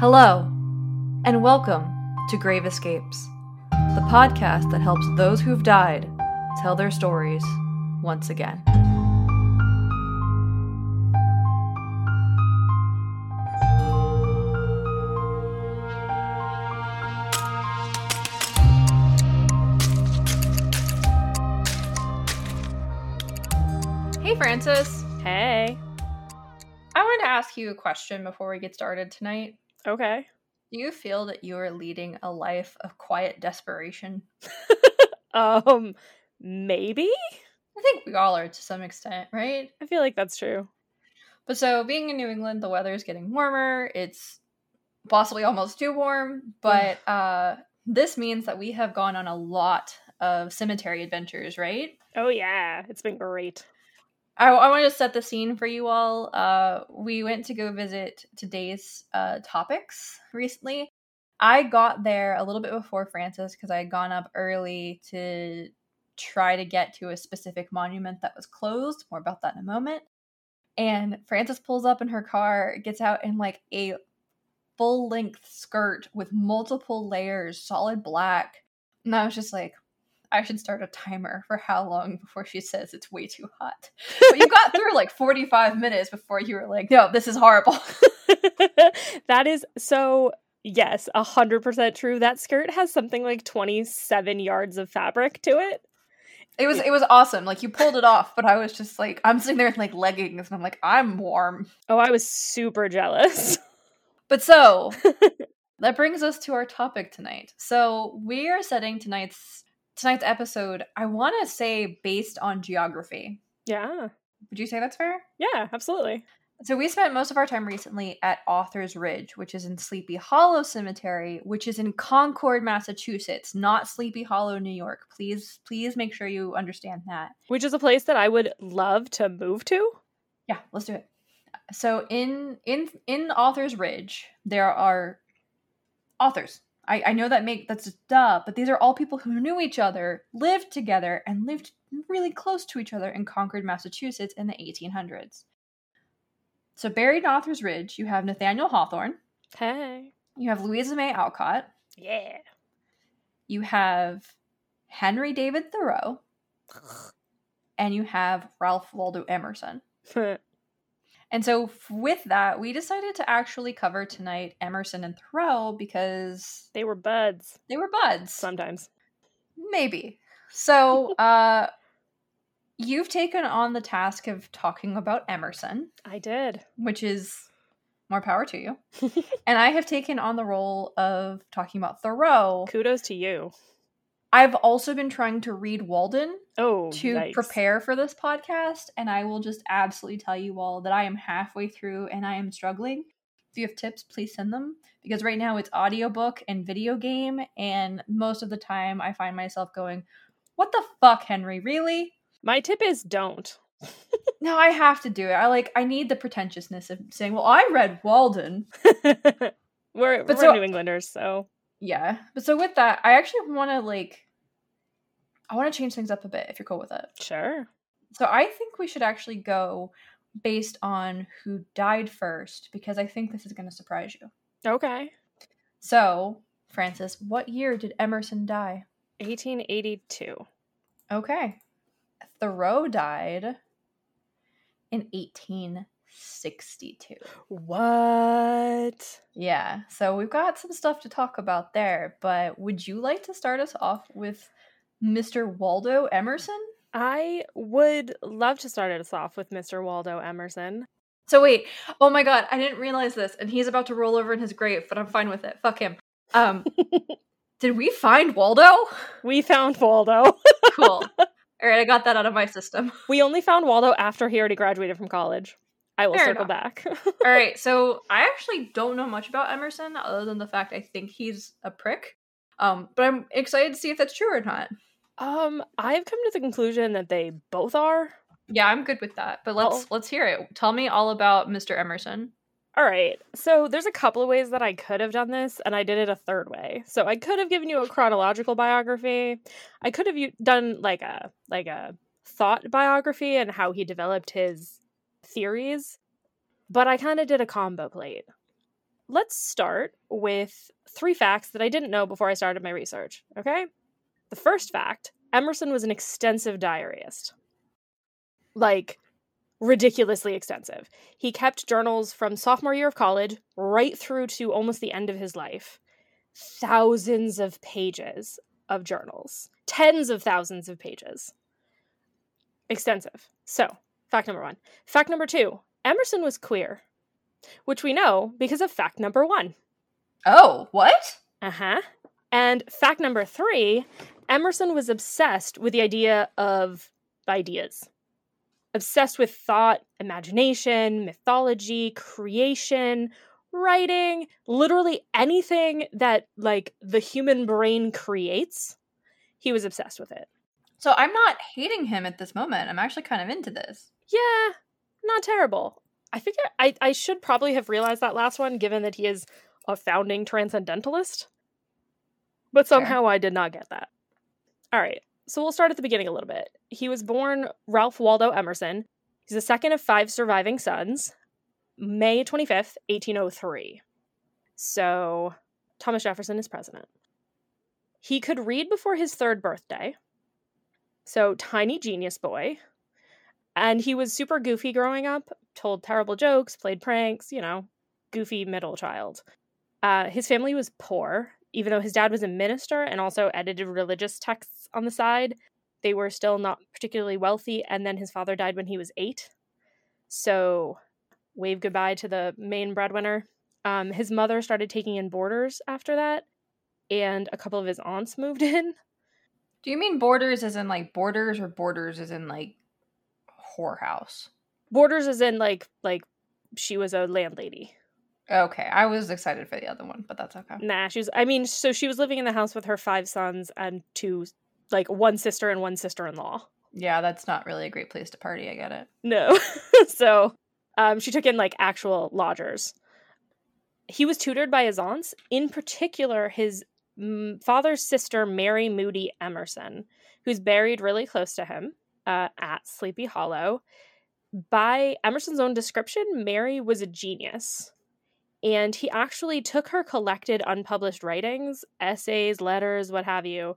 Hello, and welcome to Grave Escapes, the podcast that helps those who've died tell their stories once again. Hey, Frances. Hey. I wanted to ask you a question before we get started tonight. Okay. Do you feel that you are leading a life of quiet desperation? um maybe? I think we all are to some extent, right? I feel like that's true. But so being in New England, the weather is getting warmer. It's possibly almost too warm, but uh this means that we have gone on a lot of cemetery adventures, right? Oh yeah, it's been great. I, I want to set the scene for you all. Uh, we went to go visit today's uh, topics recently. I got there a little bit before Frances because I had gone up early to try to get to a specific monument that was closed. More about that in a moment. And Frances pulls up in her car, gets out in like a full length skirt with multiple layers, solid black. And I was just like, I should start a timer for how long before she says it's way too hot. But you got through like 45 minutes before you were like, no, this is horrible. that is so yes, a hundred percent true. That skirt has something like twenty-seven yards of fabric to it. It was it was awesome. Like you pulled it off, but I was just like I'm sitting there in like leggings and I'm like, I'm warm. Oh, I was super jealous. But so that brings us to our topic tonight. So we are setting tonight's tonight's episode, I want to say based on geography. Yeah. Would you say that's fair? Yeah, absolutely. So we spent most of our time recently at Author's Ridge, which is in Sleepy Hollow Cemetery, which is in Concord, Massachusetts, not Sleepy Hollow, New York. Please, please make sure you understand that. Which is a place that I would love to move to. Yeah, let's do it. So in in in Author's Ridge, there are authors. I, I know that make that's just duh, but these are all people who knew each other, lived together, and lived really close to each other in Concord, Massachusetts in the 1800s. So buried in Author's Ridge, you have Nathaniel Hawthorne. Hey. You have Louisa May Alcott. Yeah. You have Henry David Thoreau. and you have Ralph Waldo Emerson. And so, with that, we decided to actually cover tonight Emerson and Thoreau because they were buds. They were buds. Sometimes. Maybe. So, uh, you've taken on the task of talking about Emerson. I did. Which is more power to you. and I have taken on the role of talking about Thoreau. Kudos to you. I've also been trying to read Walden oh, to yikes. prepare for this podcast, and I will just absolutely tell you all that I am halfway through and I am struggling. If you have tips, please send them because right now it's audiobook and video game, and most of the time I find myself going, "What the fuck, Henry? Really?" My tip is don't. no, I have to do it. I like I need the pretentiousness of saying, "Well, I read Walden." we're we're so, New Englanders, so yeah. But so with that, I actually want to like I want to change things up a bit if you're cool with it. Sure. So I think we should actually go based on who died first because I think this is going to surprise you. Okay. So, Frances, what year did Emerson die? 1882. Okay. Thoreau died in 1862. What? Yeah. So we've got some stuff to talk about there, but would you like to start us off with Mr. Waldo Emerson? I would love to start us off with Mr. Waldo Emerson. So wait, oh my god, I didn't realize this, and he's about to roll over in his grave, but I'm fine with it. Fuck him. Um, did we find Waldo? We found Waldo. cool. All right, I got that out of my system. We only found Waldo after he already graduated from college. I will Fair circle enough. back. All right, so I actually don't know much about Emerson other than the fact I think he's a prick. Um, but I'm excited to see if that's true or not. Um, I've come to the conclusion that they both are. Yeah, I'm good with that. But let's oh. let's hear it. Tell me all about Mr. Emerson. All right. So there's a couple of ways that I could have done this, and I did it a third way. So I could have given you a chronological biography. I could have done like a like a thought biography and how he developed his theories, but I kind of did a combo plate. let's start with three facts that I didn't know before I started my research. Okay? The first fact Emerson was an extensive diarist. Like, ridiculously extensive. He kept journals from sophomore year of college right through to almost the end of his life. Thousands of pages of journals, tens of thousands of pages. Extensive. So, fact number one. Fact number two Emerson was queer, which we know because of fact number one. Oh, what? Uh huh. And fact number three Emerson was obsessed with the idea of ideas, obsessed with thought, imagination, mythology, creation, writing, literally anything that like the human brain creates. He was obsessed with it. So I'm not hating him at this moment. I'm actually kind of into this. Yeah, not terrible. I figure I, I should probably have realized that last one, given that he is a founding transcendentalist. But somehow Fair. I did not get that. All right, so we'll start at the beginning a little bit. He was born Ralph Waldo Emerson. He's the second of five surviving sons, May 25th, 1803. So Thomas Jefferson is president. He could read before his third birthday. So, tiny genius boy. And he was super goofy growing up, told terrible jokes, played pranks, you know, goofy middle child. Uh, his family was poor, even though his dad was a minister and also edited religious texts on the side. They were still not particularly wealthy, and then his father died when he was eight. So, wave goodbye to the main breadwinner. Um, his mother started taking in boarders after that, and a couple of his aunts moved in. Do you mean borders as in like borders or borders as in like whorehouse? Borders as in like like she was a landlady. Okay, I was excited for the other one, but that's okay. Nah, she was. I mean, so she was living in the house with her five sons and two, like one sister and one sister-in-law. Yeah, that's not really a great place to party. I get it. No, so um, she took in like actual lodgers. He was tutored by his aunts, in particular his father's sister, Mary Moody Emerson, who's buried really close to him uh, at Sleepy Hollow. By Emerson's own description, Mary was a genius. And he actually took her collected unpublished writings, essays, letters, what have you,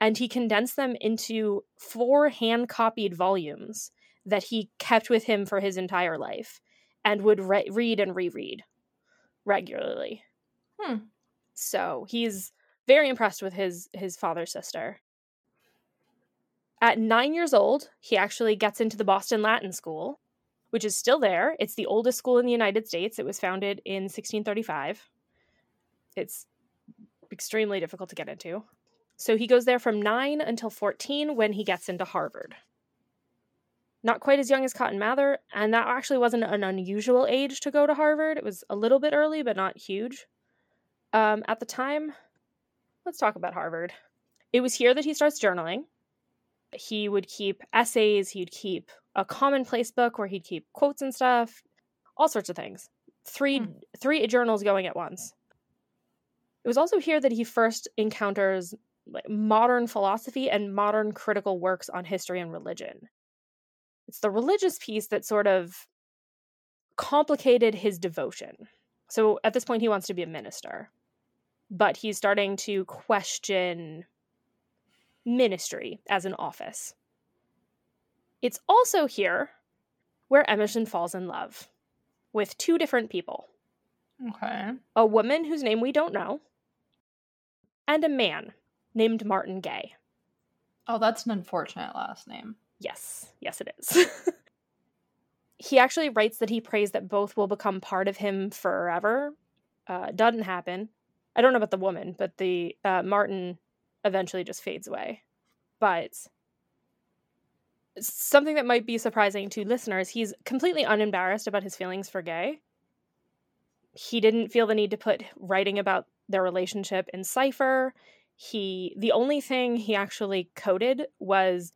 and he condensed them into four hand copied volumes that he kept with him for his entire life and would re- read and reread regularly. Hmm. So he's very impressed with his his father's sister. At nine years old, he actually gets into the Boston Latin School, which is still there. It's the oldest school in the United States. It was founded in 1635. It's extremely difficult to get into. So he goes there from nine until 14 when he gets into Harvard. Not quite as young as Cotton Mather, and that actually wasn't an unusual age to go to Harvard. It was a little bit early, but not huge. Um, at the time, let's talk about Harvard. It was here that he starts journaling. He would keep essays, he'd keep a commonplace book where he'd keep quotes and stuff, all sorts of things. Three hmm. three journals going at once. It was also here that he first encounters like, modern philosophy and modern critical works on history and religion. It's the religious piece that sort of complicated his devotion. So at this point, he wants to be a minister but he's starting to question ministry as an office. It's also here where Emerson falls in love with two different people. Okay. A woman whose name we don't know, and a man named Martin Gay. Oh, that's an unfortunate last name. Yes, yes, it is. he actually writes that he prays that both will become part of him forever. Uh, doesn't happen. I don't know about the woman, but the uh, Martin eventually just fades away. But something that might be surprising to listeners, he's completely unembarrassed about his feelings for Gay. He didn't feel the need to put writing about their relationship in cipher. He the only thing he actually coded was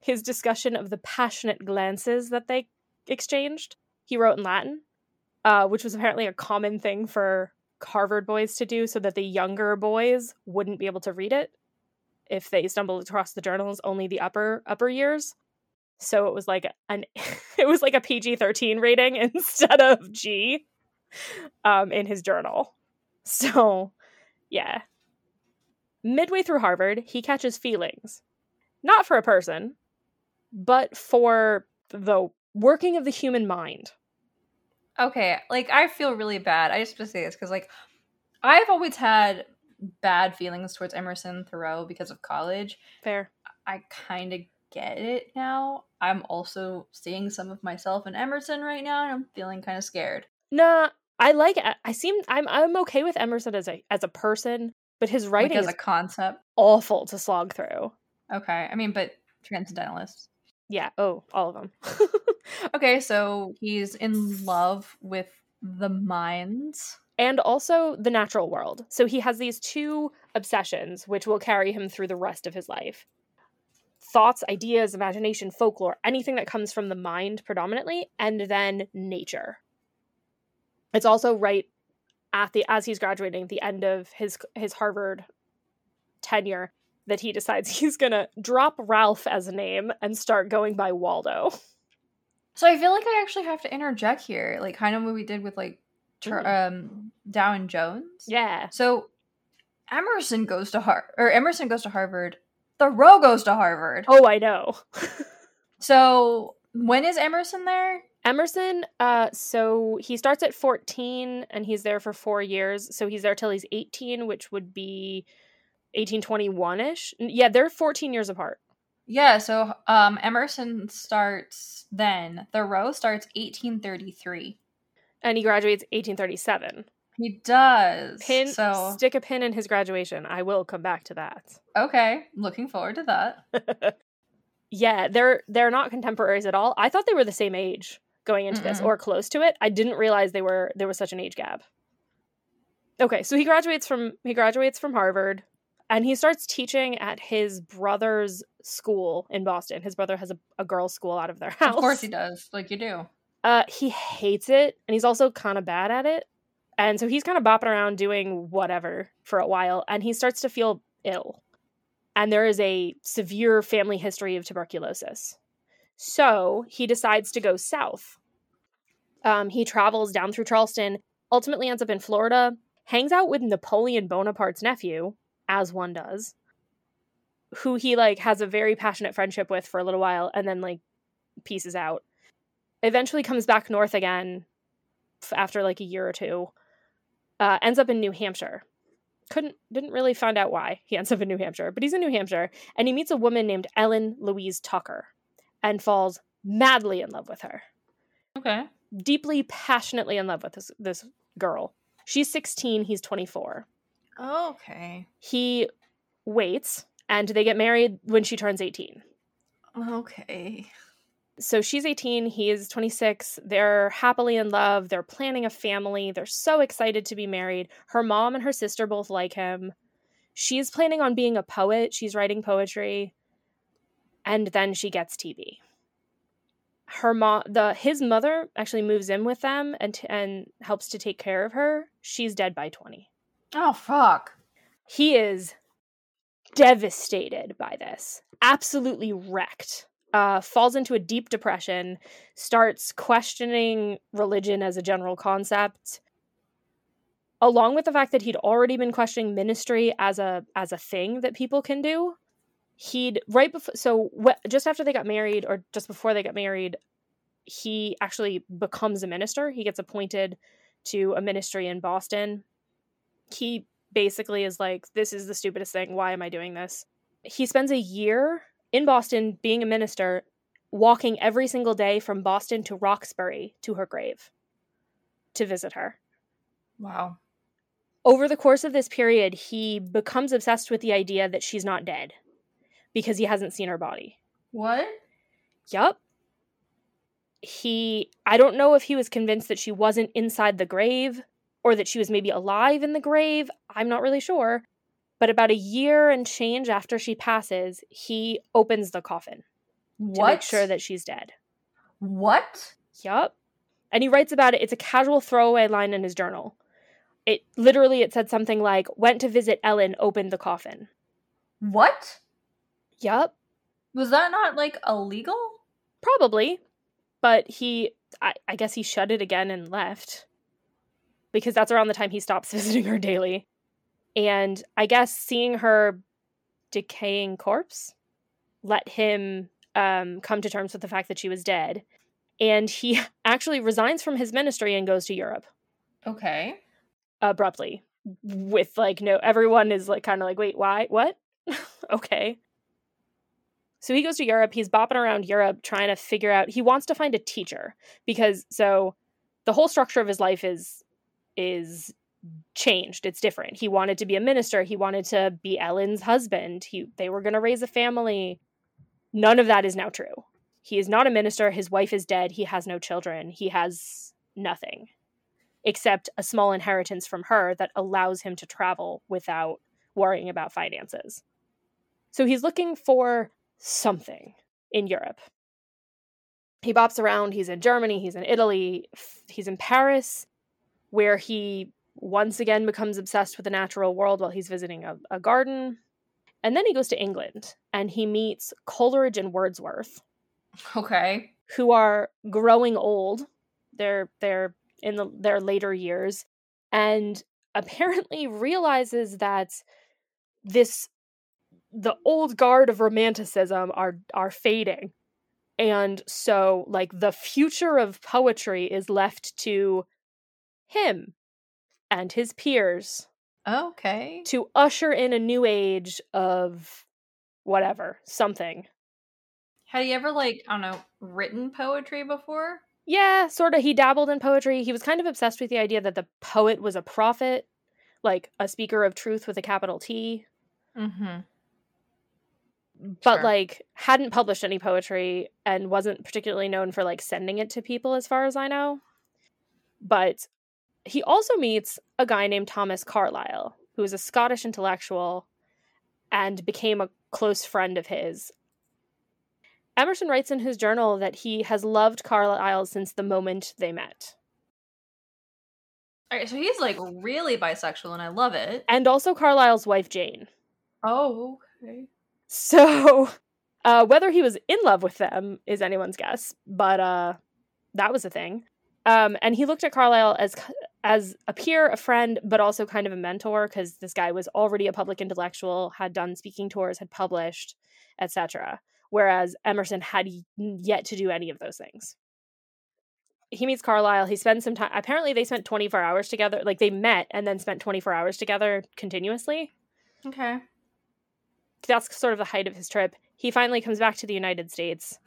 his discussion of the passionate glances that they exchanged. He wrote in Latin, uh, which was apparently a common thing for Harvard boys to do so that the younger boys wouldn't be able to read it if they stumbled across the journals only the upper upper years so it was like an it was like a PG-13 rating instead of G um, in his journal. So, yeah. Midway through Harvard, he catches feelings. Not for a person, but for the working of the human mind. Okay, like I feel really bad. I just have to say this because like I've always had bad feelings towards Emerson Thoreau because of college. Fair. I kind of get it now. I'm also seeing some of myself in Emerson right now, and I'm feeling kind of scared. Nah, I like. I seem. I'm. I'm okay with Emerson as a as a person, but his writing like as is a concept. awful to slog through. Okay, I mean, but transcendentalists. Yeah. Oh, all of them. Okay, so he's in love with the mines. and also the natural world. So he has these two obsessions, which will carry him through the rest of his life thoughts, ideas, imagination, folklore, anything that comes from the mind predominantly, and then nature. It's also right at the as he's graduating, the end of his his Harvard tenure, that he decides he's gonna drop Ralph as a name and start going by Waldo. So I feel like I actually have to interject here, like kind of what we did with like Tur- um Dow and Jones. Yeah. So Emerson goes to Har or Emerson goes to Harvard. Thoreau goes to Harvard. Oh, I know. So when is Emerson there? Emerson, uh, so he starts at 14 and he's there for four years. So he's there till he's 18, which would be 1821 ish. Yeah, they're 14 years apart. Yeah, so um Emerson starts then. Thoreau starts 1833. And he graduates 1837. He does. Pin, so stick a pin in his graduation. I will come back to that. okay, looking forward to that. yeah, they're they're not contemporaries at all. I thought they were the same age going into this Mm-mm. or close to it. I didn't realize they were there was such an age gap. Okay, so he graduates from he graduates from Harvard and he starts teaching at his brother's school in Boston. His brother has a, a girls' school out of their house. Of course he does, like you do. Uh, he hates it, and he's also kind of bad at it. And so he's kind of bopping around doing whatever for a while, and he starts to feel ill. And there is a severe family history of tuberculosis. So he decides to go south. Um, he travels down through Charleston, ultimately ends up in Florida, hangs out with Napoleon Bonaparte's nephew, as one does, who he like has a very passionate friendship with for a little while, and then like pieces out. Eventually comes back north again after like a year or two uh, ends up in new hampshire. Couldn't didn't really find out why he ends up in new hampshire but he's in new hampshire and he meets a woman named ellen louise tucker and falls madly in love with her. Okay. deeply passionately in love with this this girl. She's 16 he's 24 Oh, okay. he waits and they get married when she turns 18 Okay. so she's 18 he is 26 they're happily in love. They're planning a family. They're so excited to be married. Her mom and her sister both like him. She's planning on being a poet. She's writing poetry. And then she gets tb her mom the his mother actually moves in with them and t- and helps to take care of her. She's dead by 20 Oh fuck. he is devastated by this. Absolutely wrecked. Uh, falls into a deep depression starts questioning religion as a general concept along with the fact that he'd already been questioning ministry as a as a thing that people can do. He'd right before so wh- just after they got married or just before they got married he actually becomes a minister. He gets appointed to a ministry in boston he basically is like, this is the stupidest thing. Why am I doing this? He spends a year in Boston being a minister, walking every single day from Boston to Roxbury to her grave to visit her. Wow. Over the course of this period, he becomes obsessed with the idea that she's not dead because he hasn't seen her body. What? Yup. He, I don't know if he was convinced that she wasn't inside the grave or that she was maybe alive in the grave. I'm not really sure. But about a year and change after she passes, he opens the coffin to What? make sure that she's dead. What? Yup. And he writes about it. It's a casual throwaway line in his journal. It literally it said something like, went to visit Ellen, opened the coffin. What? Yup. Was that not like illegal? Probably. But he I, I guess he shut it again and left. Because that's around the time he stops visiting her daily. And I guess seeing her decaying corpse let him um, come to terms with the fact that she was dead. And he actually resigns from his ministry and goes to Europe Okay. abruptly with like no everyone is like kind of like wait why what okay so he goes to europe he's bopping around europe trying to figure out he wants to find a teacher because so the whole structure of his life is is changed. It's different. He wanted to be a minister. He wanted to be ellen's husband. He they were going to raise a family. None of that is now true. He is not a minister. His wife is dead. He has no children. He has nothing except a small inheritance from her that allows him to travel without worrying about finances. So he's looking for something in Europe. He bops around, he's in Germany, he's in Italy, he's in Paris, where he once again becomes obsessed with the natural world while he's visiting a, a garden. And then he goes to England and he meets Coleridge and Wordsworth, Okay. who are growing old. They're they're in the, their later years and apparently realizes that this the old guard of romanticism are are fading and so like the future of poetry is left to him and his peers Okay. to usher in a new age of whatever something Had you ever like I don't know written poetry before? Yeah, sort of. He dabbled in poetry. He was kind of obsessed with the idea that the poet was a prophet, like a speaker of truth with a capital T, Mm-hmm. but Sure. like hadn't published any poetry and wasn't particularly known for like sending it to people as far as I know. But he also meets a guy named Thomas Carlyle, who is a Scottish intellectual and became a close friend of his. Emerson writes in his journal that he has loved Carlyle since the moment they met. All right, so he's like really bisexual, and I love it. and also Carlyle's wife Jane. Oh, okay. So, uh, whether he was in love with them is anyone's guess, but uh, that was a thing. Um, and he looked at Carlyle as as a peer, a friend, but also kind of a mentor because this guy was already a public intellectual, had done speaking tours, had published, etc. Whereas Emerson had yet to do any of those things. He meets Carlyle. He spends some time. Apparently, they spent 24 hours together. Like they met and then spent 24 hours together continuously Okay. that's sort of the height of his trip. He finally comes back to the United States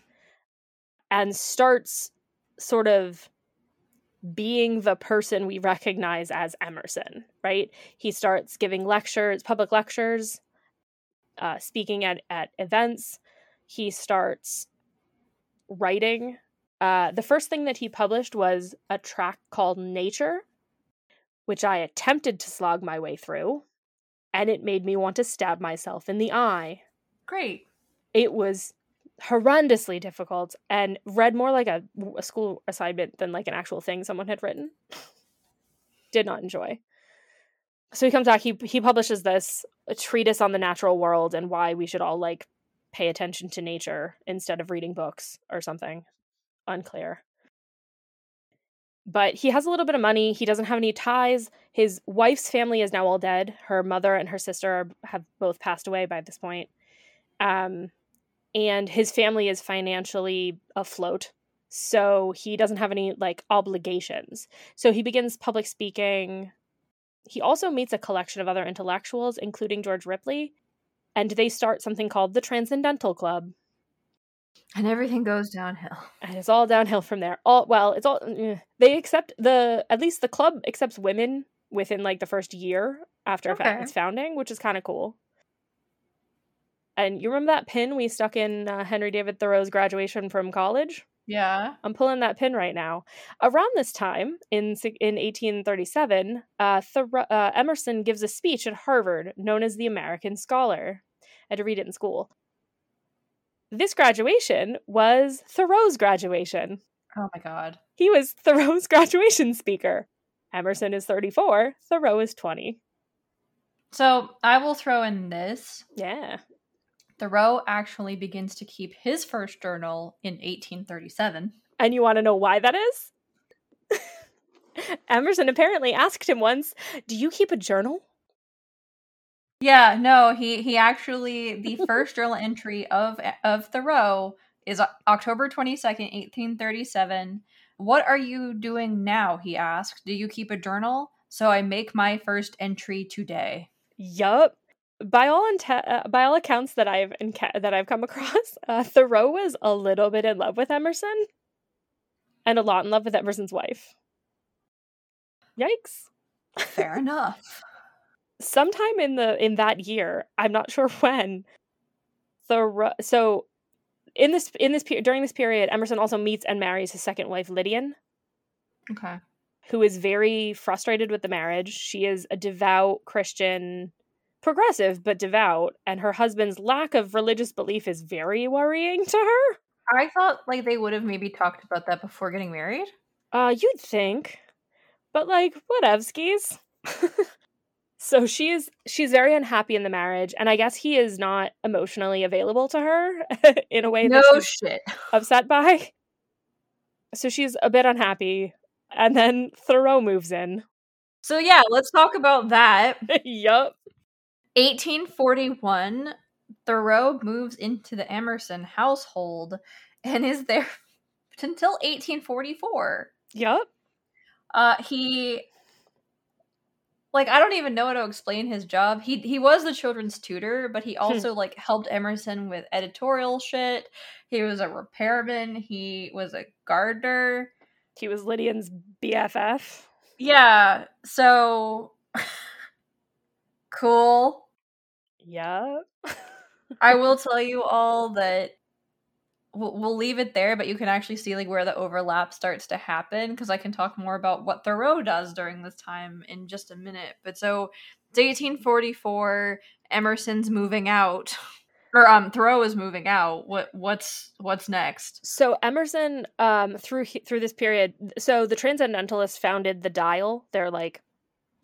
and starts sort of being the person we recognize as Emerson, right? He starts giving lectures, public lectures, uh, speaking at, at events. He starts writing. Uh, the first thing that he published was a tract called Nature, which I attempted to slog my way through, and it made me want to stab myself in the eye Great. it was horrendously difficult and read more like a, a school assignment than like an actual thing someone had written. Did not enjoy. So he comes back, he he publishes this a treatise on the natural world and why we should all like pay attention to nature instead of reading books or something. Unclear. But he has a little bit of money. He doesn't have any ties. His wife's family is now all dead. Her mother and her sister have both passed away by this point. Um, and his family is financially afloat so he doesn't have any like obligations so he begins public speaking he also meets a collection of other intellectuals including george ripley and they start something called the transcendental club And everything goes downhill. and it's all downhill from there all well it's all eh. they accept the at least the club accepts women within like the first year after Okay. its founding which is kind of cool and you remember that pin we stuck in uh, henry david thoreau's graduation from college Yeah. I'm pulling that pin right now. Around this time, in in 1837, uh, Thoreau, uh, Emerson gives a speech at Harvard known as the American Scholar. I had to read it in school. This graduation was Thoreau's graduation. Oh my god. He was Thoreau's graduation speaker. Emerson is 34, Thoreau is 20. So I will throw in this. Yeah. Thoreau actually begins to keep his first journal in 1837. And you want to know why that is? Emerson apparently asked him once, "Do you keep a journal?" Yeah, no, he he actually the first journal entry of of Thoreau is October 22nd, 1837. What are you doing now? he asked. Do you keep a journal? So I make my first entry today. Yup. By all inte- uh, by all accounts that I've enca- that I've come across, uh, Thoreau was a little bit in love with Emerson, and a lot in love with Emerson's wife. Yikes! Fair enough. Sometime in the in that year, I'm not sure when. Thoreau. So in this in this period during this period, Emerson also meets and marries his second wife, Lidian. Okay. Who is very frustrated with the marriage. She is a devout Christian, progressive but devout, and her husband's lack of religious belief is very worrying to her. I thought like they would have maybe talked about that before getting married. Uh, you'd think, but like whatevskis. So she is she's very unhappy in the marriage, and I guess he is not emotionally available to her in a way no that she's shit. upset by. So she's a bit unhappy, and then Thoreau moves in. So yeah, let's talk about that. yup. 1841, Thoreau moves into the Emerson household and is there until 1844. Yep. Uh, he like I don't even know how to explain his job. He he was the children's tutor, but he also like helped Emerson with editorial shit. He was a repairman. He was a gardener. He was Lidian's BFF. Yeah. So cool. Yup. I will tell you all that we'll, we'll leave it there, but you can actually see like where the overlap starts to happen because I can talk more about what Thoreau does during this time in just a minute. But so it's 1844. Emerson's moving out, or um, Thoreau is moving out. What what's what's next? So Emerson, um, through through this period, so the Transcendentalists founded the Dial, their like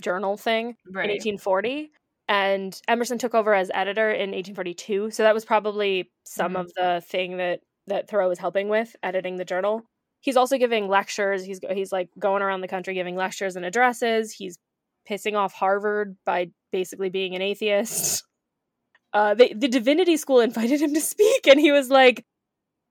journal thing Right. in 1840 and emerson took over as editor in 1842 so that was probably some Mhm. of the thing that that thoreau was helping with editing the journal. He's also giving lectures. He's he's like going around the country giving lectures and addresses. He's pissing off harvard by basically being an atheist. Uh the, the divinity school invited him to speak and he was like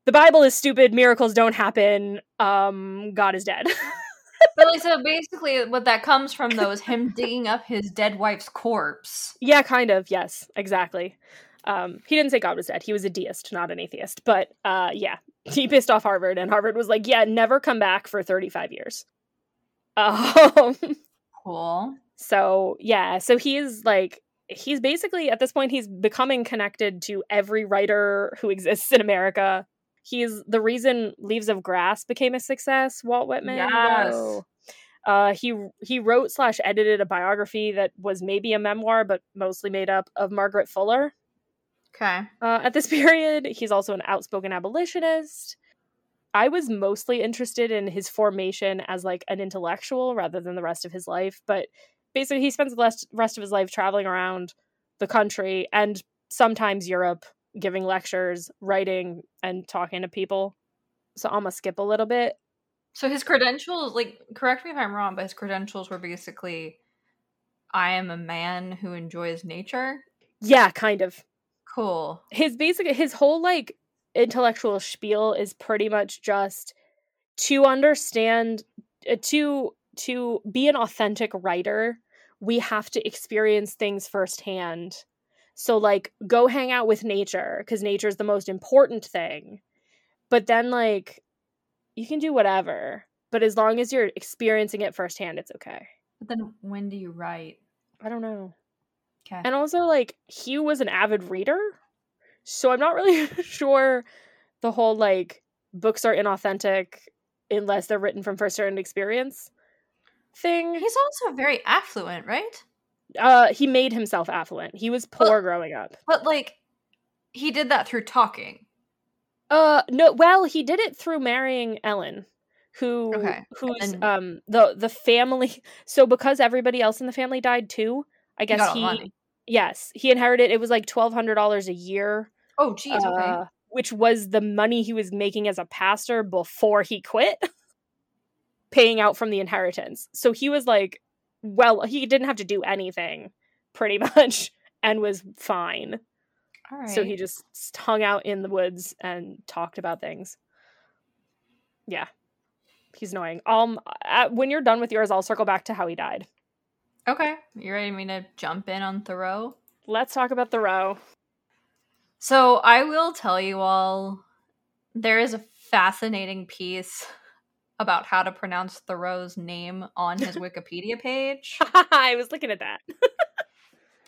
the bible is stupid. Miracles don't happen. Um god is dead But like, so basically, what that comes from though is him digging up his dead wife's corpse. Yeah, kind of. Yes, exactly. Um, he didn't say God was dead. He was a deist, not an atheist. But uh, yeah, he pissed off Harvard, and Harvard was like, "Yeah, never come back for thirty-five years." Um, Cool. so yeah, so he's like, he's basically at this point he's becoming connected to every writer who exists in America. He's the reason Leaves of Grass became a success. Walt Whitman. Yes. Whoa. Uh, he he wrote slash edited a biography that was maybe a memoir, but mostly made up of Margaret Fuller. Okay. Uh, at this period, he's also an outspoken abolitionist. I was mostly interested in his formation as like an intellectual rather than the rest of his life, but basically he spends the rest, rest of his life traveling around the country and sometimes Europe, giving lectures, writing, and talking to people. So I'm gonna skip a little bit. So his credentials, like, correct me if I'm wrong, but his credentials were basically, I am a man who enjoys nature. Yeah, kind of. Cool. his basic his whole like intellectual spiel is pretty much just to understand uh, to to be an authentic writer we have to experience things firsthand so like go hang out with nature because nature is the most important thing but then like you can do whatever but as long as you're experiencing it firsthand it's okay But then when do you write? i don't know Okay. and also, like, he was an avid reader. So I'm not really sure the whole, like, books are inauthentic unless they're written from first-hand experience thing. He's also very affluent, right? Uh, he made himself affluent. He was poor Well- growing up. But like, he did that through talking. Uh, no, well, he did it through marrying Ellen, who Okay, who's and- um the the family. So because everybody else in the family died too, I guess he, yes he inherited. It was like twelve hundred dollars a year Oh, geez. Okay. uh, which was the money he was making as a pastor before he quit. paying out from the inheritance. So he was like, well, he didn't have to do anything pretty much and was fine. All right. So he just hung out in the woods and talked about things. Yeah. He's annoying. Um uh, when you're done with yours, I'll circle back to how he died. Okay. You ready me to jump in on Thoreau? Let's talk about Thoreau. So I will tell you all there is a fascinating piece about how to pronounce Thoreau's name on his Wikipedia page. I was looking at that.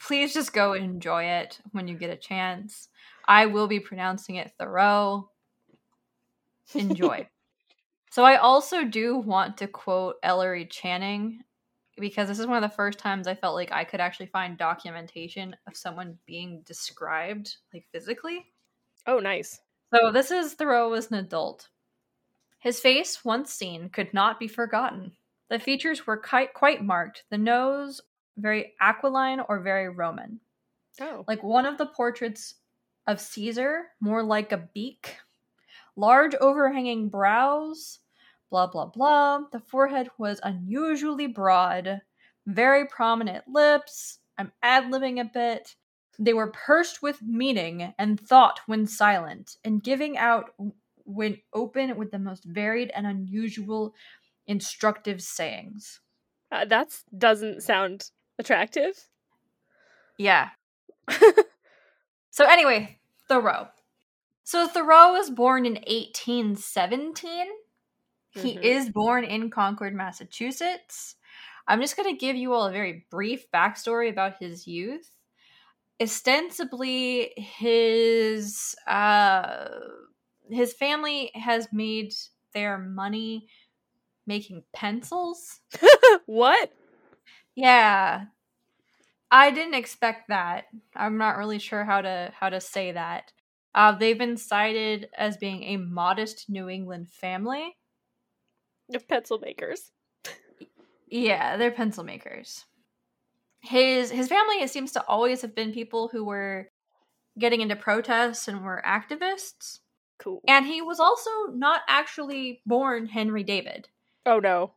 Please just go enjoy it when you get a chance. I will be pronouncing it Thoreau. Enjoy. so I also do want to quote Ellery Channing because this is one of the first times I felt like I could actually find documentation of someone being described like physically. Oh, nice. So this is Thoreau as an adult. His face, once seen, could not be forgotten. The features were quite, quite marked. The nose, very aquiline or very Roman. Oh. Like one of the portraits of Caesar, more like a beak. Large overhanging brows, blah, blah, blah. The forehead was unusually broad, very prominent lips. I'm ad libbing a bit. They were pursed with meaning and thought when silent, and giving out when open with the most varied and unusual instructive sayings. Uh, that doesn't sound attractive. Yeah. so anyway, Thoreau. So Thoreau was born in 1817. He Mhm. is born in Concord, Massachusetts. I'm just going to give you all a very brief backstory about his youth. Ostensibly, his uh, his family has made their money making pencils. what? Yeah. I didn't expect that. I'm not really sure how to how to say that. Uh, they've been cited as being a modest New England family. Of pencil makers. Yeah, they're pencil makers. His his family it seems to always have been people who were getting into protests and were activists. Cool. And he was also not actually born Henry David. oh no.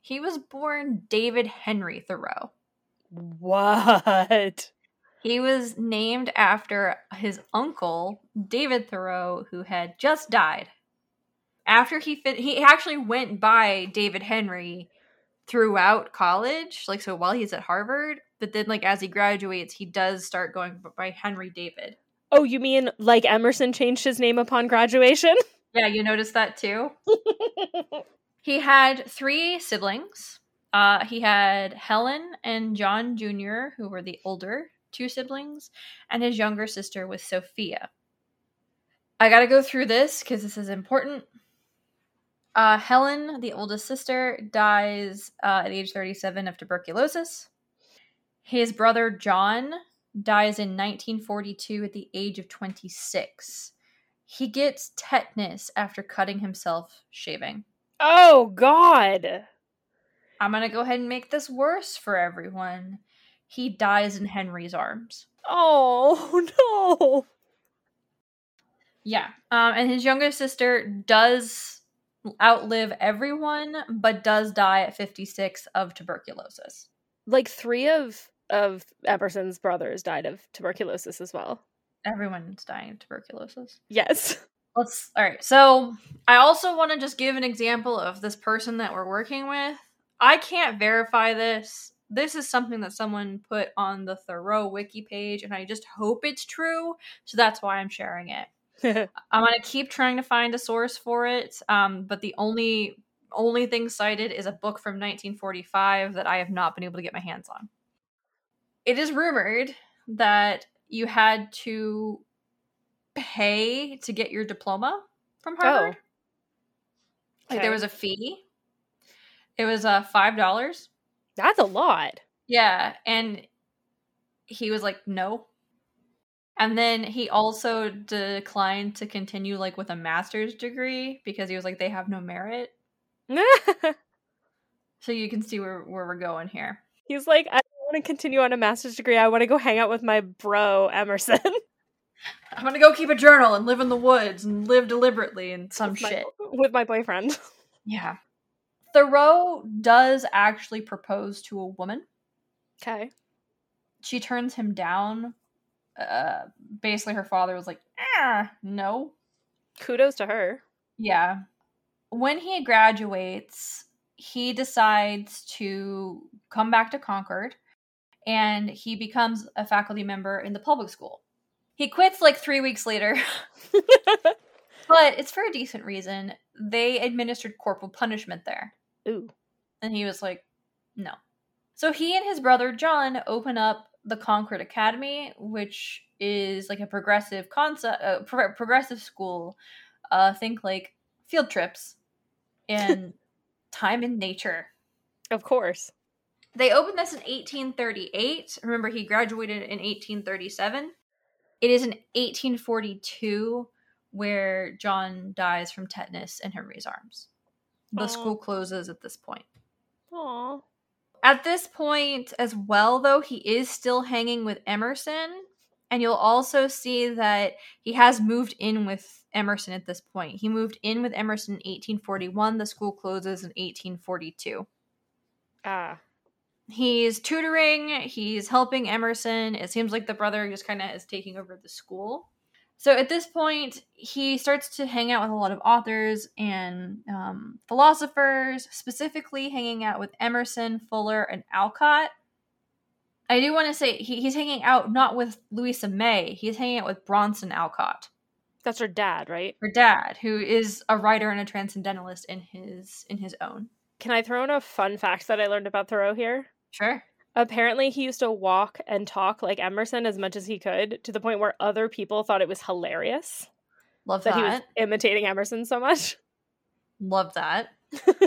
He was born David Henry Thoreau. What? He was named after his uncle, David Thoreau, who had just died. After he fit, he actually went by David Henry throughout college, like so while he's at Harvard. But then, like as he graduates, he does start going by Henry David. Oh, you mean like Emerson changed his name upon graduation? Yeah, you noticed that too. He had three siblings. Uh, he had Helen and John Jr., who were the older two siblings, and his younger sister was Sophia. I gotta go through this because this is important. Uh, Helen, the oldest sister, dies uh, at age 37 of tuberculosis. His brother John dies in 1942 at the age of 26. He gets tetanus after cutting himself shaving. oh God. I'm gonna go ahead and make this worse for everyone. He dies in Henry's arms. Oh no. Yeah. Um, and his younger sister does outlive everyone, but does die at 56 of tuberculosis. Like three of of Emerson's brothers died of tuberculosis as well. Everyone's dying of tuberculosis. Yes. Let's. All right. So I also want to just give an example of this person that we're working with. I can't verify this. This is something that someone put on the Thoreau wiki page, and I just hope it's true. So that's why I'm sharing it. I'm gonna keep trying to find a source for it, um, but the only only thing cited is a book from 1945 that I have not been able to get my hands on. It is rumored that you had to pay to get your diploma from Harvard. Like there was a fee. It was uh five dollars. That's a lot. Yeah, and he was like, no. And then he also declined to continue like with a master's degree because he was like, they have no merit. So you can see where, where we're going here. He's like, I want to continue on a master's degree. I want to go hang out with my bro Emerson. I'm gonna go keep a journal and live in the woods and live deliberately and some with my- shit. with my boyfriend. Yeah. Thoreau does actually propose to a woman. Okay. She turns him down. Uh, basically, her father was like, ah, no. Kudos to her. Yeah. When he graduates, he decides to come back to Concord and he becomes a faculty member in the public school. He quits like three weeks later, but it's for a decent reason. They administered corporal punishment there. Ooh. And he was like, no. So he and his brother John open up the Concord Academy, which is like a progressive concept, uh, pro- progressive school. Uh, think like field trips and time in nature. Of course. They opened this in 1838. Remember, he graduated in 1837. It is in 1842 where John dies from tetanus in Henry's arms. The Aw. school closes at this point. Aw. At this point, as well, though, he is still hanging with Emerson. And you'll also see that he has moved in with Emerson at this point. He moved in with Emerson in 1841. The school closes in 1842. Ah. He's tutoring, he's helping Emerson. It seems like the brother just kind of is taking over the school. So at this point, he starts to hang out with a lot of authors and um, philosophers, specifically hanging out with Emerson, Fuller, and Alcott. I do want to say he, he's hanging out not with Louisa May, he's hanging out with Bronson Alcott, That's her dad, right? her dad, who is a writer and a transcendentalist in his in his own. Can I throw in a fun fact that I learned about Thoreau here? Sure. Apparently, he used to walk and talk like Emerson as much as he could to the point where other people thought it was hilarious Love that that. he was imitating Emerson so much. Love that.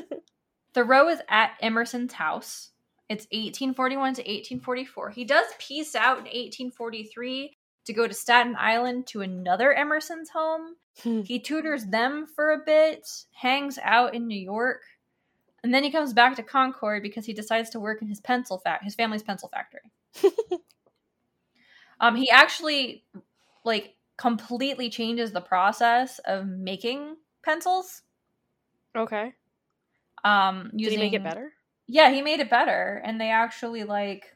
Thoreau is at Emerson's house. It's 1841 to 1844. He does peace out in 1843 to go to Staten Island to another Emerson's home. Hmm. He tutors them for a bit, hangs out in New York, and then he comes back to Concord because he decides to work in his pencil fact his family's pencil factory. um, he actually like completely changes the process of making pencils. okay. Um, Did he make it better? Yeah, he made it better, and they actually like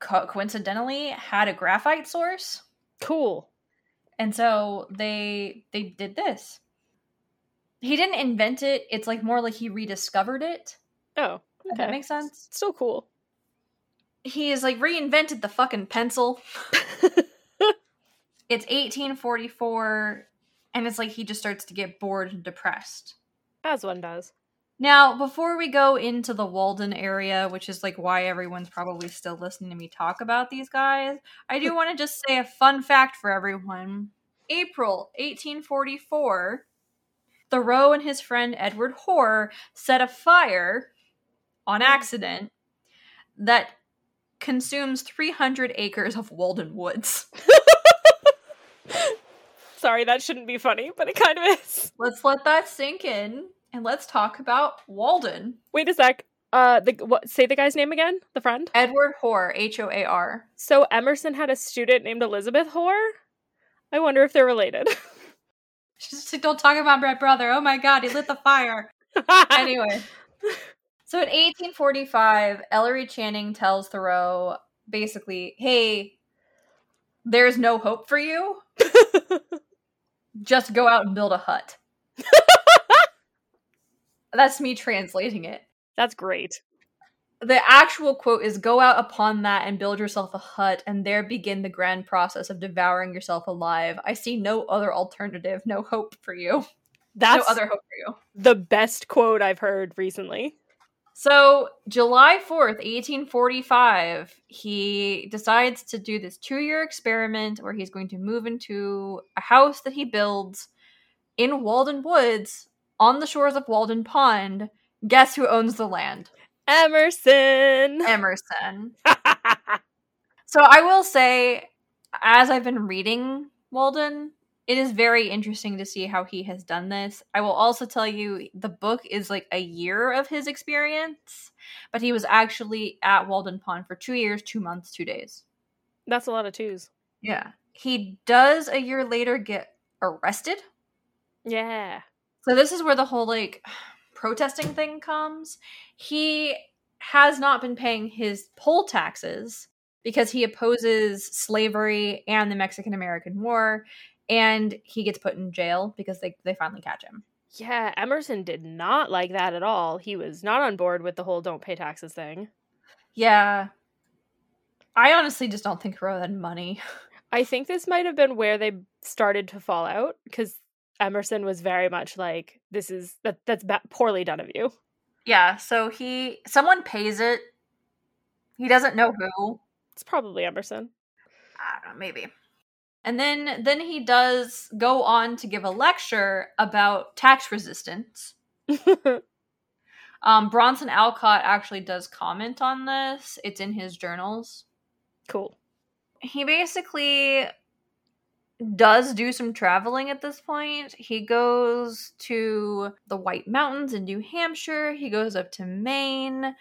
co- coincidentally had a graphite source, Cool. and so they they did this. He didn't invent it; it's like more like he rediscovered it. Oh, okay. that makes sense. Still cool. He has like reinvented the fucking pencil. It's 1844, and it's like he just starts to get bored and depressed. As one does. Now, before we go into the Walden area, which is like why everyone's probably still listening to me talk about these guys, I do want to just say a fun fact for everyone. April 1844, Thoreau and his friend Edward Hoar set a fire on accident that consumes 300 acres of Walden woods. Sorry, that shouldn't be funny, but it kind of is. Let's let that sink in and let's talk about Walden. Wait a sec. Uh, the what? Say the guy's name again. The friend. Edward Hoar, H O A R. So Emerson had a student named Elizabeth Hoar. I wonder if they're related. She's like, don't talk about my brother. Oh my god, he lit the fire. anyway. So in 1845, Ellery Channing tells Thoreau basically, hey, there's no hope for you. Just go out and build a hut. That's me translating it. That's great. The actual quote is go out upon that and build yourself a hut, and there begin the grand process of devouring yourself alive. I see no other alternative, no hope for you. That's no other hope for you. the best quote I've heard recently. So, July 4th, 1845, he decides to do this two year experiment where he's going to move into a house that he builds in Walden Woods on the shores of Walden Pond. Guess who owns the land? Emerson. Emerson. So, I will say, as I've been reading Walden, it is very interesting to see how he has done this. I will also tell you the book is like a year of his experience, but he was actually at Walden Pond for two years, two months, two days. That's a lot of twos. Yeah. He does a year later get arrested. Yeah. So this is where the whole like protesting thing comes, he has not been paying his poll taxes because he opposes slavery and the Mexican American War, and he gets put in jail because they, they finally catch him. Yeah, Emerson did not like that at all. He was not on board with the whole don't pay taxes thing. Yeah. I honestly just don't think Thoreau had money. I think this might have been where they started to fall out because Emerson was very much like, "This is that that's ba- poorly done of you." Yeah, so he someone pays it. He doesn't know who. It's probably Emerson. I don't know, maybe. And then then he does go on to give a lecture about tax resistance. um, Bronson Alcott actually does comment on this. It's in his journals. cool. He basically does do some traveling at this point. He goes to the White Mountains in New Hampshire. He goes up to Maine,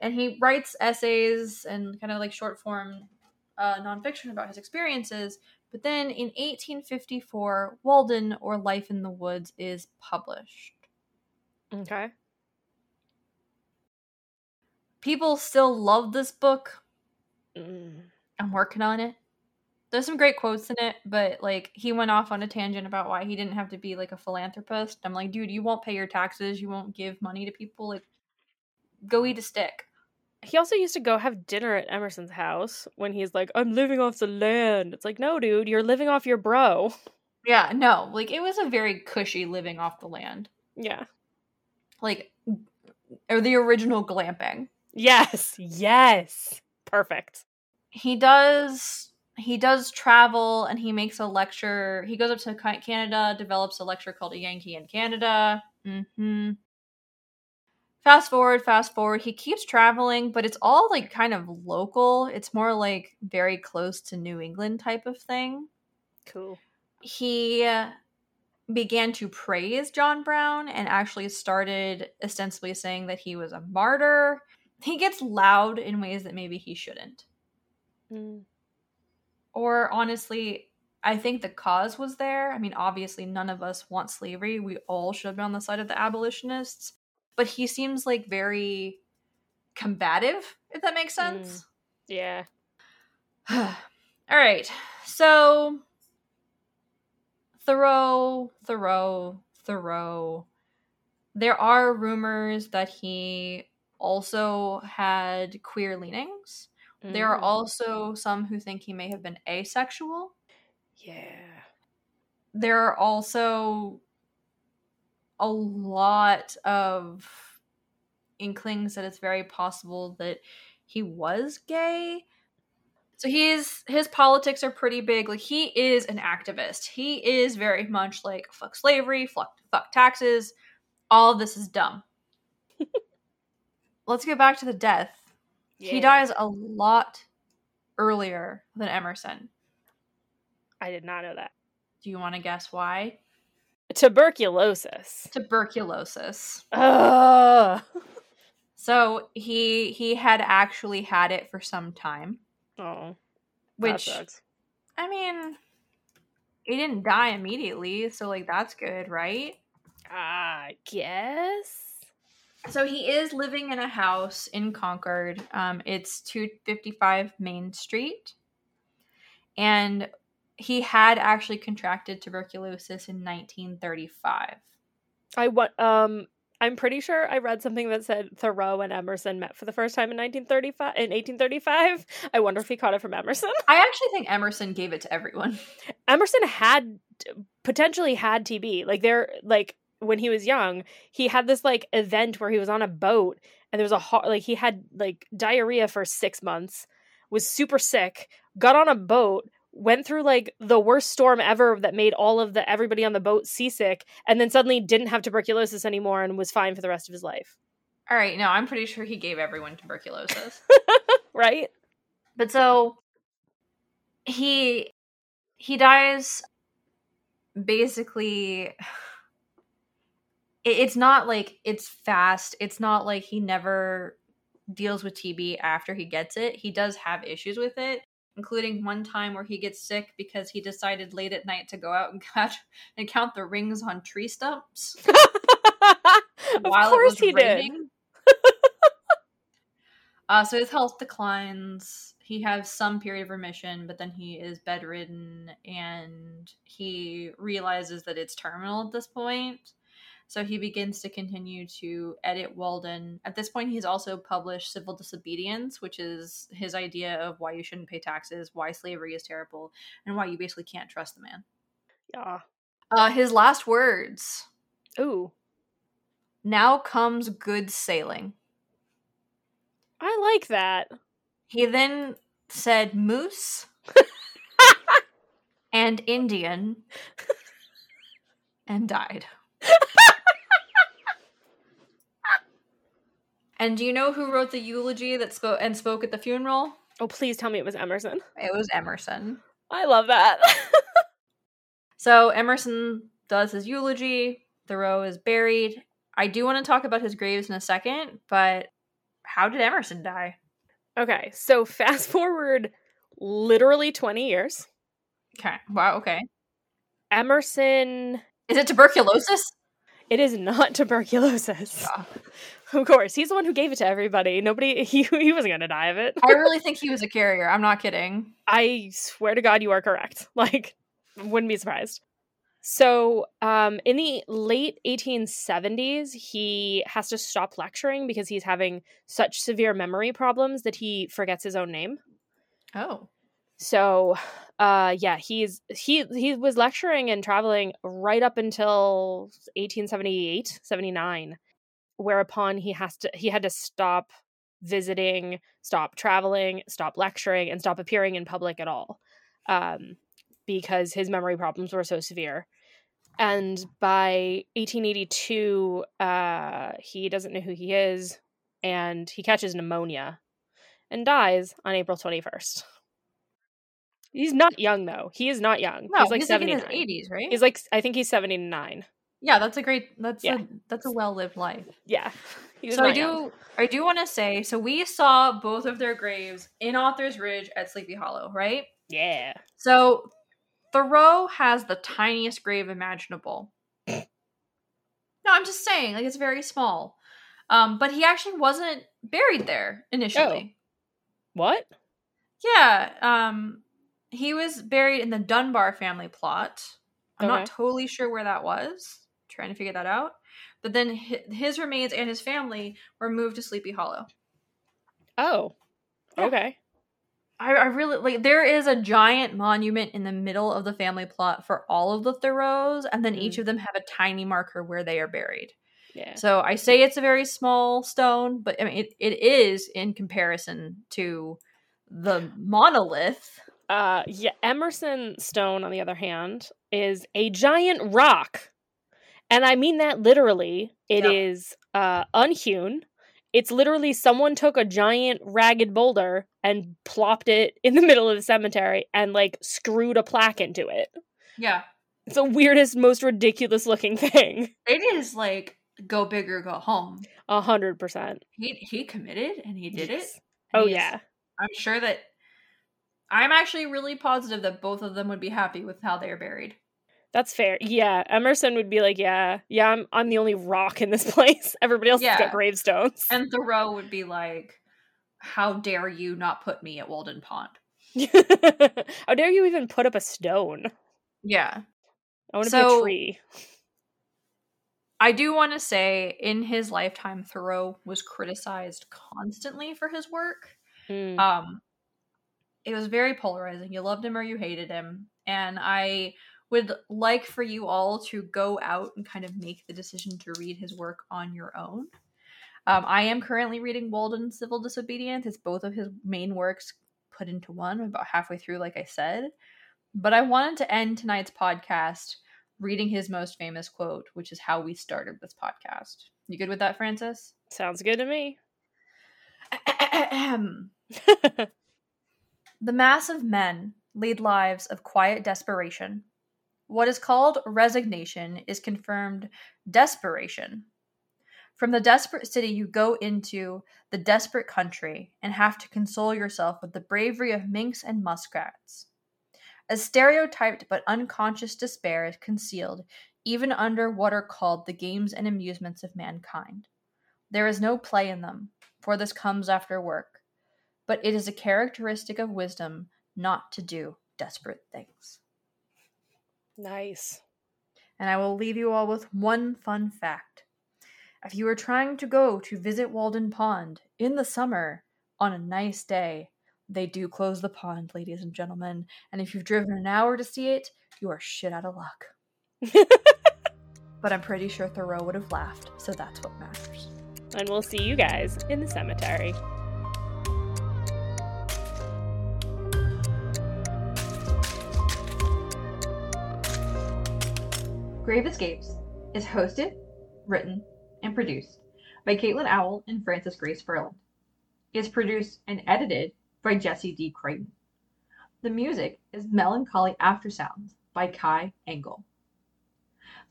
and he writes essays and kind of like short form uh, nonfiction about his experiences. But then in 1854, Walden or Life in the Woods is published. Okay. People still love this book. Mm. I'm working on it. There's some great quotes in it, but like he went off on a tangent about why he didn't have to be like a philanthropist. I'm like, dude, you won't pay your taxes, you won't give money to people. Like, go eat a stick. He also used to go have dinner at Emerson's house when he's like, "I'm living off the land." It's like, no, dude, you're living off your bro. Yeah, no, like it was a very cushy living off the land, Yeah. like or the original glamping. Yes. Yes. Perfect. he does he does travel and he makes a lecture he goes up to canada develops a lecture called a yankee in canada hmm fast forward fast forward he keeps traveling but it's all like kind of local it's more like very close to new england type of thing Cool. he began to praise John Brown and actually started ostensibly saying that he was a martyr. He gets loud in ways that maybe he shouldn't. Mm. Or honestly, I think the cause was there. I mean, obviously, none of us want slavery. We all should have been on the side of the abolitionists. But he seems like very combative, if that makes mm. sense. Yeah. All right. So Thoreau, Thoreau, Thoreau. There are rumors that he also had queer leanings. There are Mm. also some who think he may have been asexual. Yeah. There are also a lot of inklings that it's very possible that he was gay. So he's his politics are pretty big. Like he is an activist. He is very much like fuck slavery, fuck fuck taxes. All of this is dumb. Let's get back to the death. He dies a lot earlier than Emerson. I did not know that. Do you want to guess why? Tuberculosis. Tuberculosis. Ugh. So he he had actually had it for some time, Oh. which sucks. I mean, he didn't die immediately, so like that's good, right? I guess. So he is living in a house in Concord. Um, it's 255 Main Street. And he had actually contracted tuberculosis in 1935. I want um I'm pretty sure I read something that said Thoreau and Emerson met for the first time in 1935 in 1835. I wonder if he caught it from Emerson. I actually think Emerson gave it to everyone. Emerson had potentially had TB. Like there like when he was young, he had this like event where he was on a boat and there was a ho- like he had like diarrhea for 6 months, was super sick, got on a boat, went through like the worst storm ever that made all of the everybody on the boat seasick and then suddenly didn't have tuberculosis anymore and was fine for the rest of his life. All right, no, I'm pretty sure he gave everyone tuberculosis. Right? but so he he dies basically it's not like it's fast it's not like he never deals with tb after he gets it he does have issues with it including one time where he gets sick because he decided late at night to go out and catch and count the rings on tree stumps Of course he did. raining. uh, so his health declines. He has some period of remission, but then he is bedridden and he realizes that it's terminal at this point. So he begins to continue to edit Walden. At this point, he's also published Civil Disobedience, which is his idea of why you shouldn't pay taxes, why slavery is terrible, and why you basically can't trust the man. Yeah. Uh, his last words Ooh. Now comes good sailing. I like that. He then said moose and Indian and died. and do you know who wrote the eulogy that spoke and spoke at the funeral? Oh, please tell me it was Emerson. It was Emerson. I love that. So Emerson does his eulogy. Thoreau is buried. I do want to talk about his graves in a second, but how did Emerson die? okay, so fast forward literally 20 years. Okay. Wow. Okay. Emerson, Is it tuberculosis? it is not tuberculosis. Yeah. Of course, he's the one who gave it to everybody. Nobody, he, he wasn't going to die of it. I really think he was a carrier. I'm not kidding. I swear to God, you are correct. Like, wouldn't be surprised. So, um, in the late 1870s, he has to stop lecturing because he's having such severe memory problems that he forgets his own name. Oh. So, uh, yeah, he's he he was lecturing and traveling right up until 1878, 79, whereupon he has to he had to stop visiting, stop traveling, stop lecturing, and stop appearing in public at all, um, because his memory problems were so severe. And by 1882, uh, he doesn't know who he is, and he catches pneumonia and dies on April 21st. He's not young though. He is not young. No, he's like he's like in 79. his 80s, right? He's like I think he's 79. Yeah, that's a great. That's Yeah. a that's a well lived life. Yeah. So I do young. I do want to say so we saw both of their graves in Author's Ridge at Sleepy Hollow, right? Yeah. So Thoreau has the tiniest grave imaginable. no, I'm just saying, like it's very small. Um, but he actually wasn't buried there initially. What? Yeah, um, he was buried in the Dunbar family plot. I'm Okay. not totally sure where that was. Trying to figure that out. But then his remains and his family were moved to Sleepy Hollow. Oh. Yeah. Okay. I, I really like. There is a giant monument in the middle of the family plot for all of the Thoreaus, and then each Mm. of them have a tiny marker where they are buried. Yeah. So I say it's a very small stone, but I mean it, it is in comparison to the monolith. Uh yeah, Emerson Stone on the other hand is a giant rock. And I mean that literally. It Yeah. is uh unhewn. It's literally someone took a giant ragged boulder and plopped it in the middle of the cemetery and like screwed a plaque into it. Yeah, It's the weirdest, most ridiculous looking thing. it is like go big or go home. A hundred percent. He he committed and he did it. Yes. and Oh yeah. I'm sure that I'm actually really positive that both of them would be happy with how they are buried. That's fair. Yeah, Emerson would be like, "Yeah, yeah, I'm I'm the only rock in this place. Everybody else has got gravestones." And Thoreau would be like, How dare you not put me at Walden Pond? How dare you even put up a stone? Yeah. I want to be a tree. I do want to say in his lifetime, Thoreau was criticized constantly for his work. Mm. Um, it was very polarizing. You loved him or you hated him. And I would like for you all to go out and kind of make the decision to read his work on your own. Um, I am currently reading Walden Civil Disobedience. It's both of his main works put into one, about halfway through, like I said. But I wanted to end tonight's podcast reading his most famous quote, which is how we started this podcast. You good with that, Frances? Sounds good to me. The mass of men lead lives of quiet desperation. What is called resignation is confirmed desperation. From the desperate city, you go into the desperate country and have to console yourself with the bravery of minks and muskrats. A stereotyped but unconscious despair is concealed even under what are called the games and amusements of mankind. There is no play in them, for this comes after work, but it is a characteristic of wisdom not to do desperate things. Nice. And I will leave you all with one fun fact. If you are trying to go to visit Walden Pond in the summer on a nice day, they do close the pond, ladies and gentlemen. And if you've driven an hour to see it, you are shit out of luck. but I'm pretty sure Thoreau would have laughed, so that's what matters. And we'll see you guys in the cemetery. Grave Escapes is hosted, written, and produced by Caitlin Owl and Frances Grace Ferland. It is produced and edited by Jesse D. Creighton. The music is Melancholy Aftersounds by Kai Engel.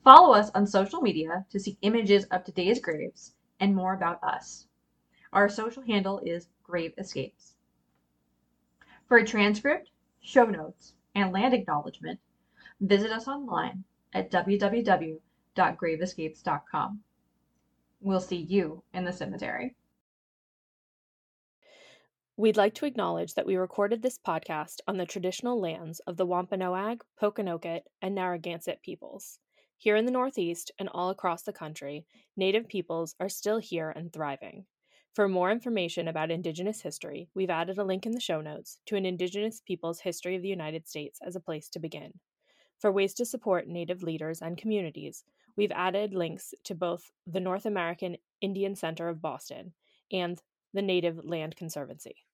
Follow us on social media to see images of today's graves and more about us. Our social handle is Grave Escapes. For a transcript, show notes, and land acknowledgement, visit us online at www.graveescapes.com. We'll see you in the cemetery. We'd like to acknowledge that we recorded this podcast on the traditional lands of the Wampanoag, Pokanoket, and Narragansett peoples. Here in the Northeast and all across the country, Native peoples are still here and thriving. For more information about Indigenous history, we've added a link in the show notes to an Indigenous Peoples History of the United States as a place to begin. For ways to support Native leaders and communities, we've added links to both the North American Indian Center of Boston and the Native Land Conservancy.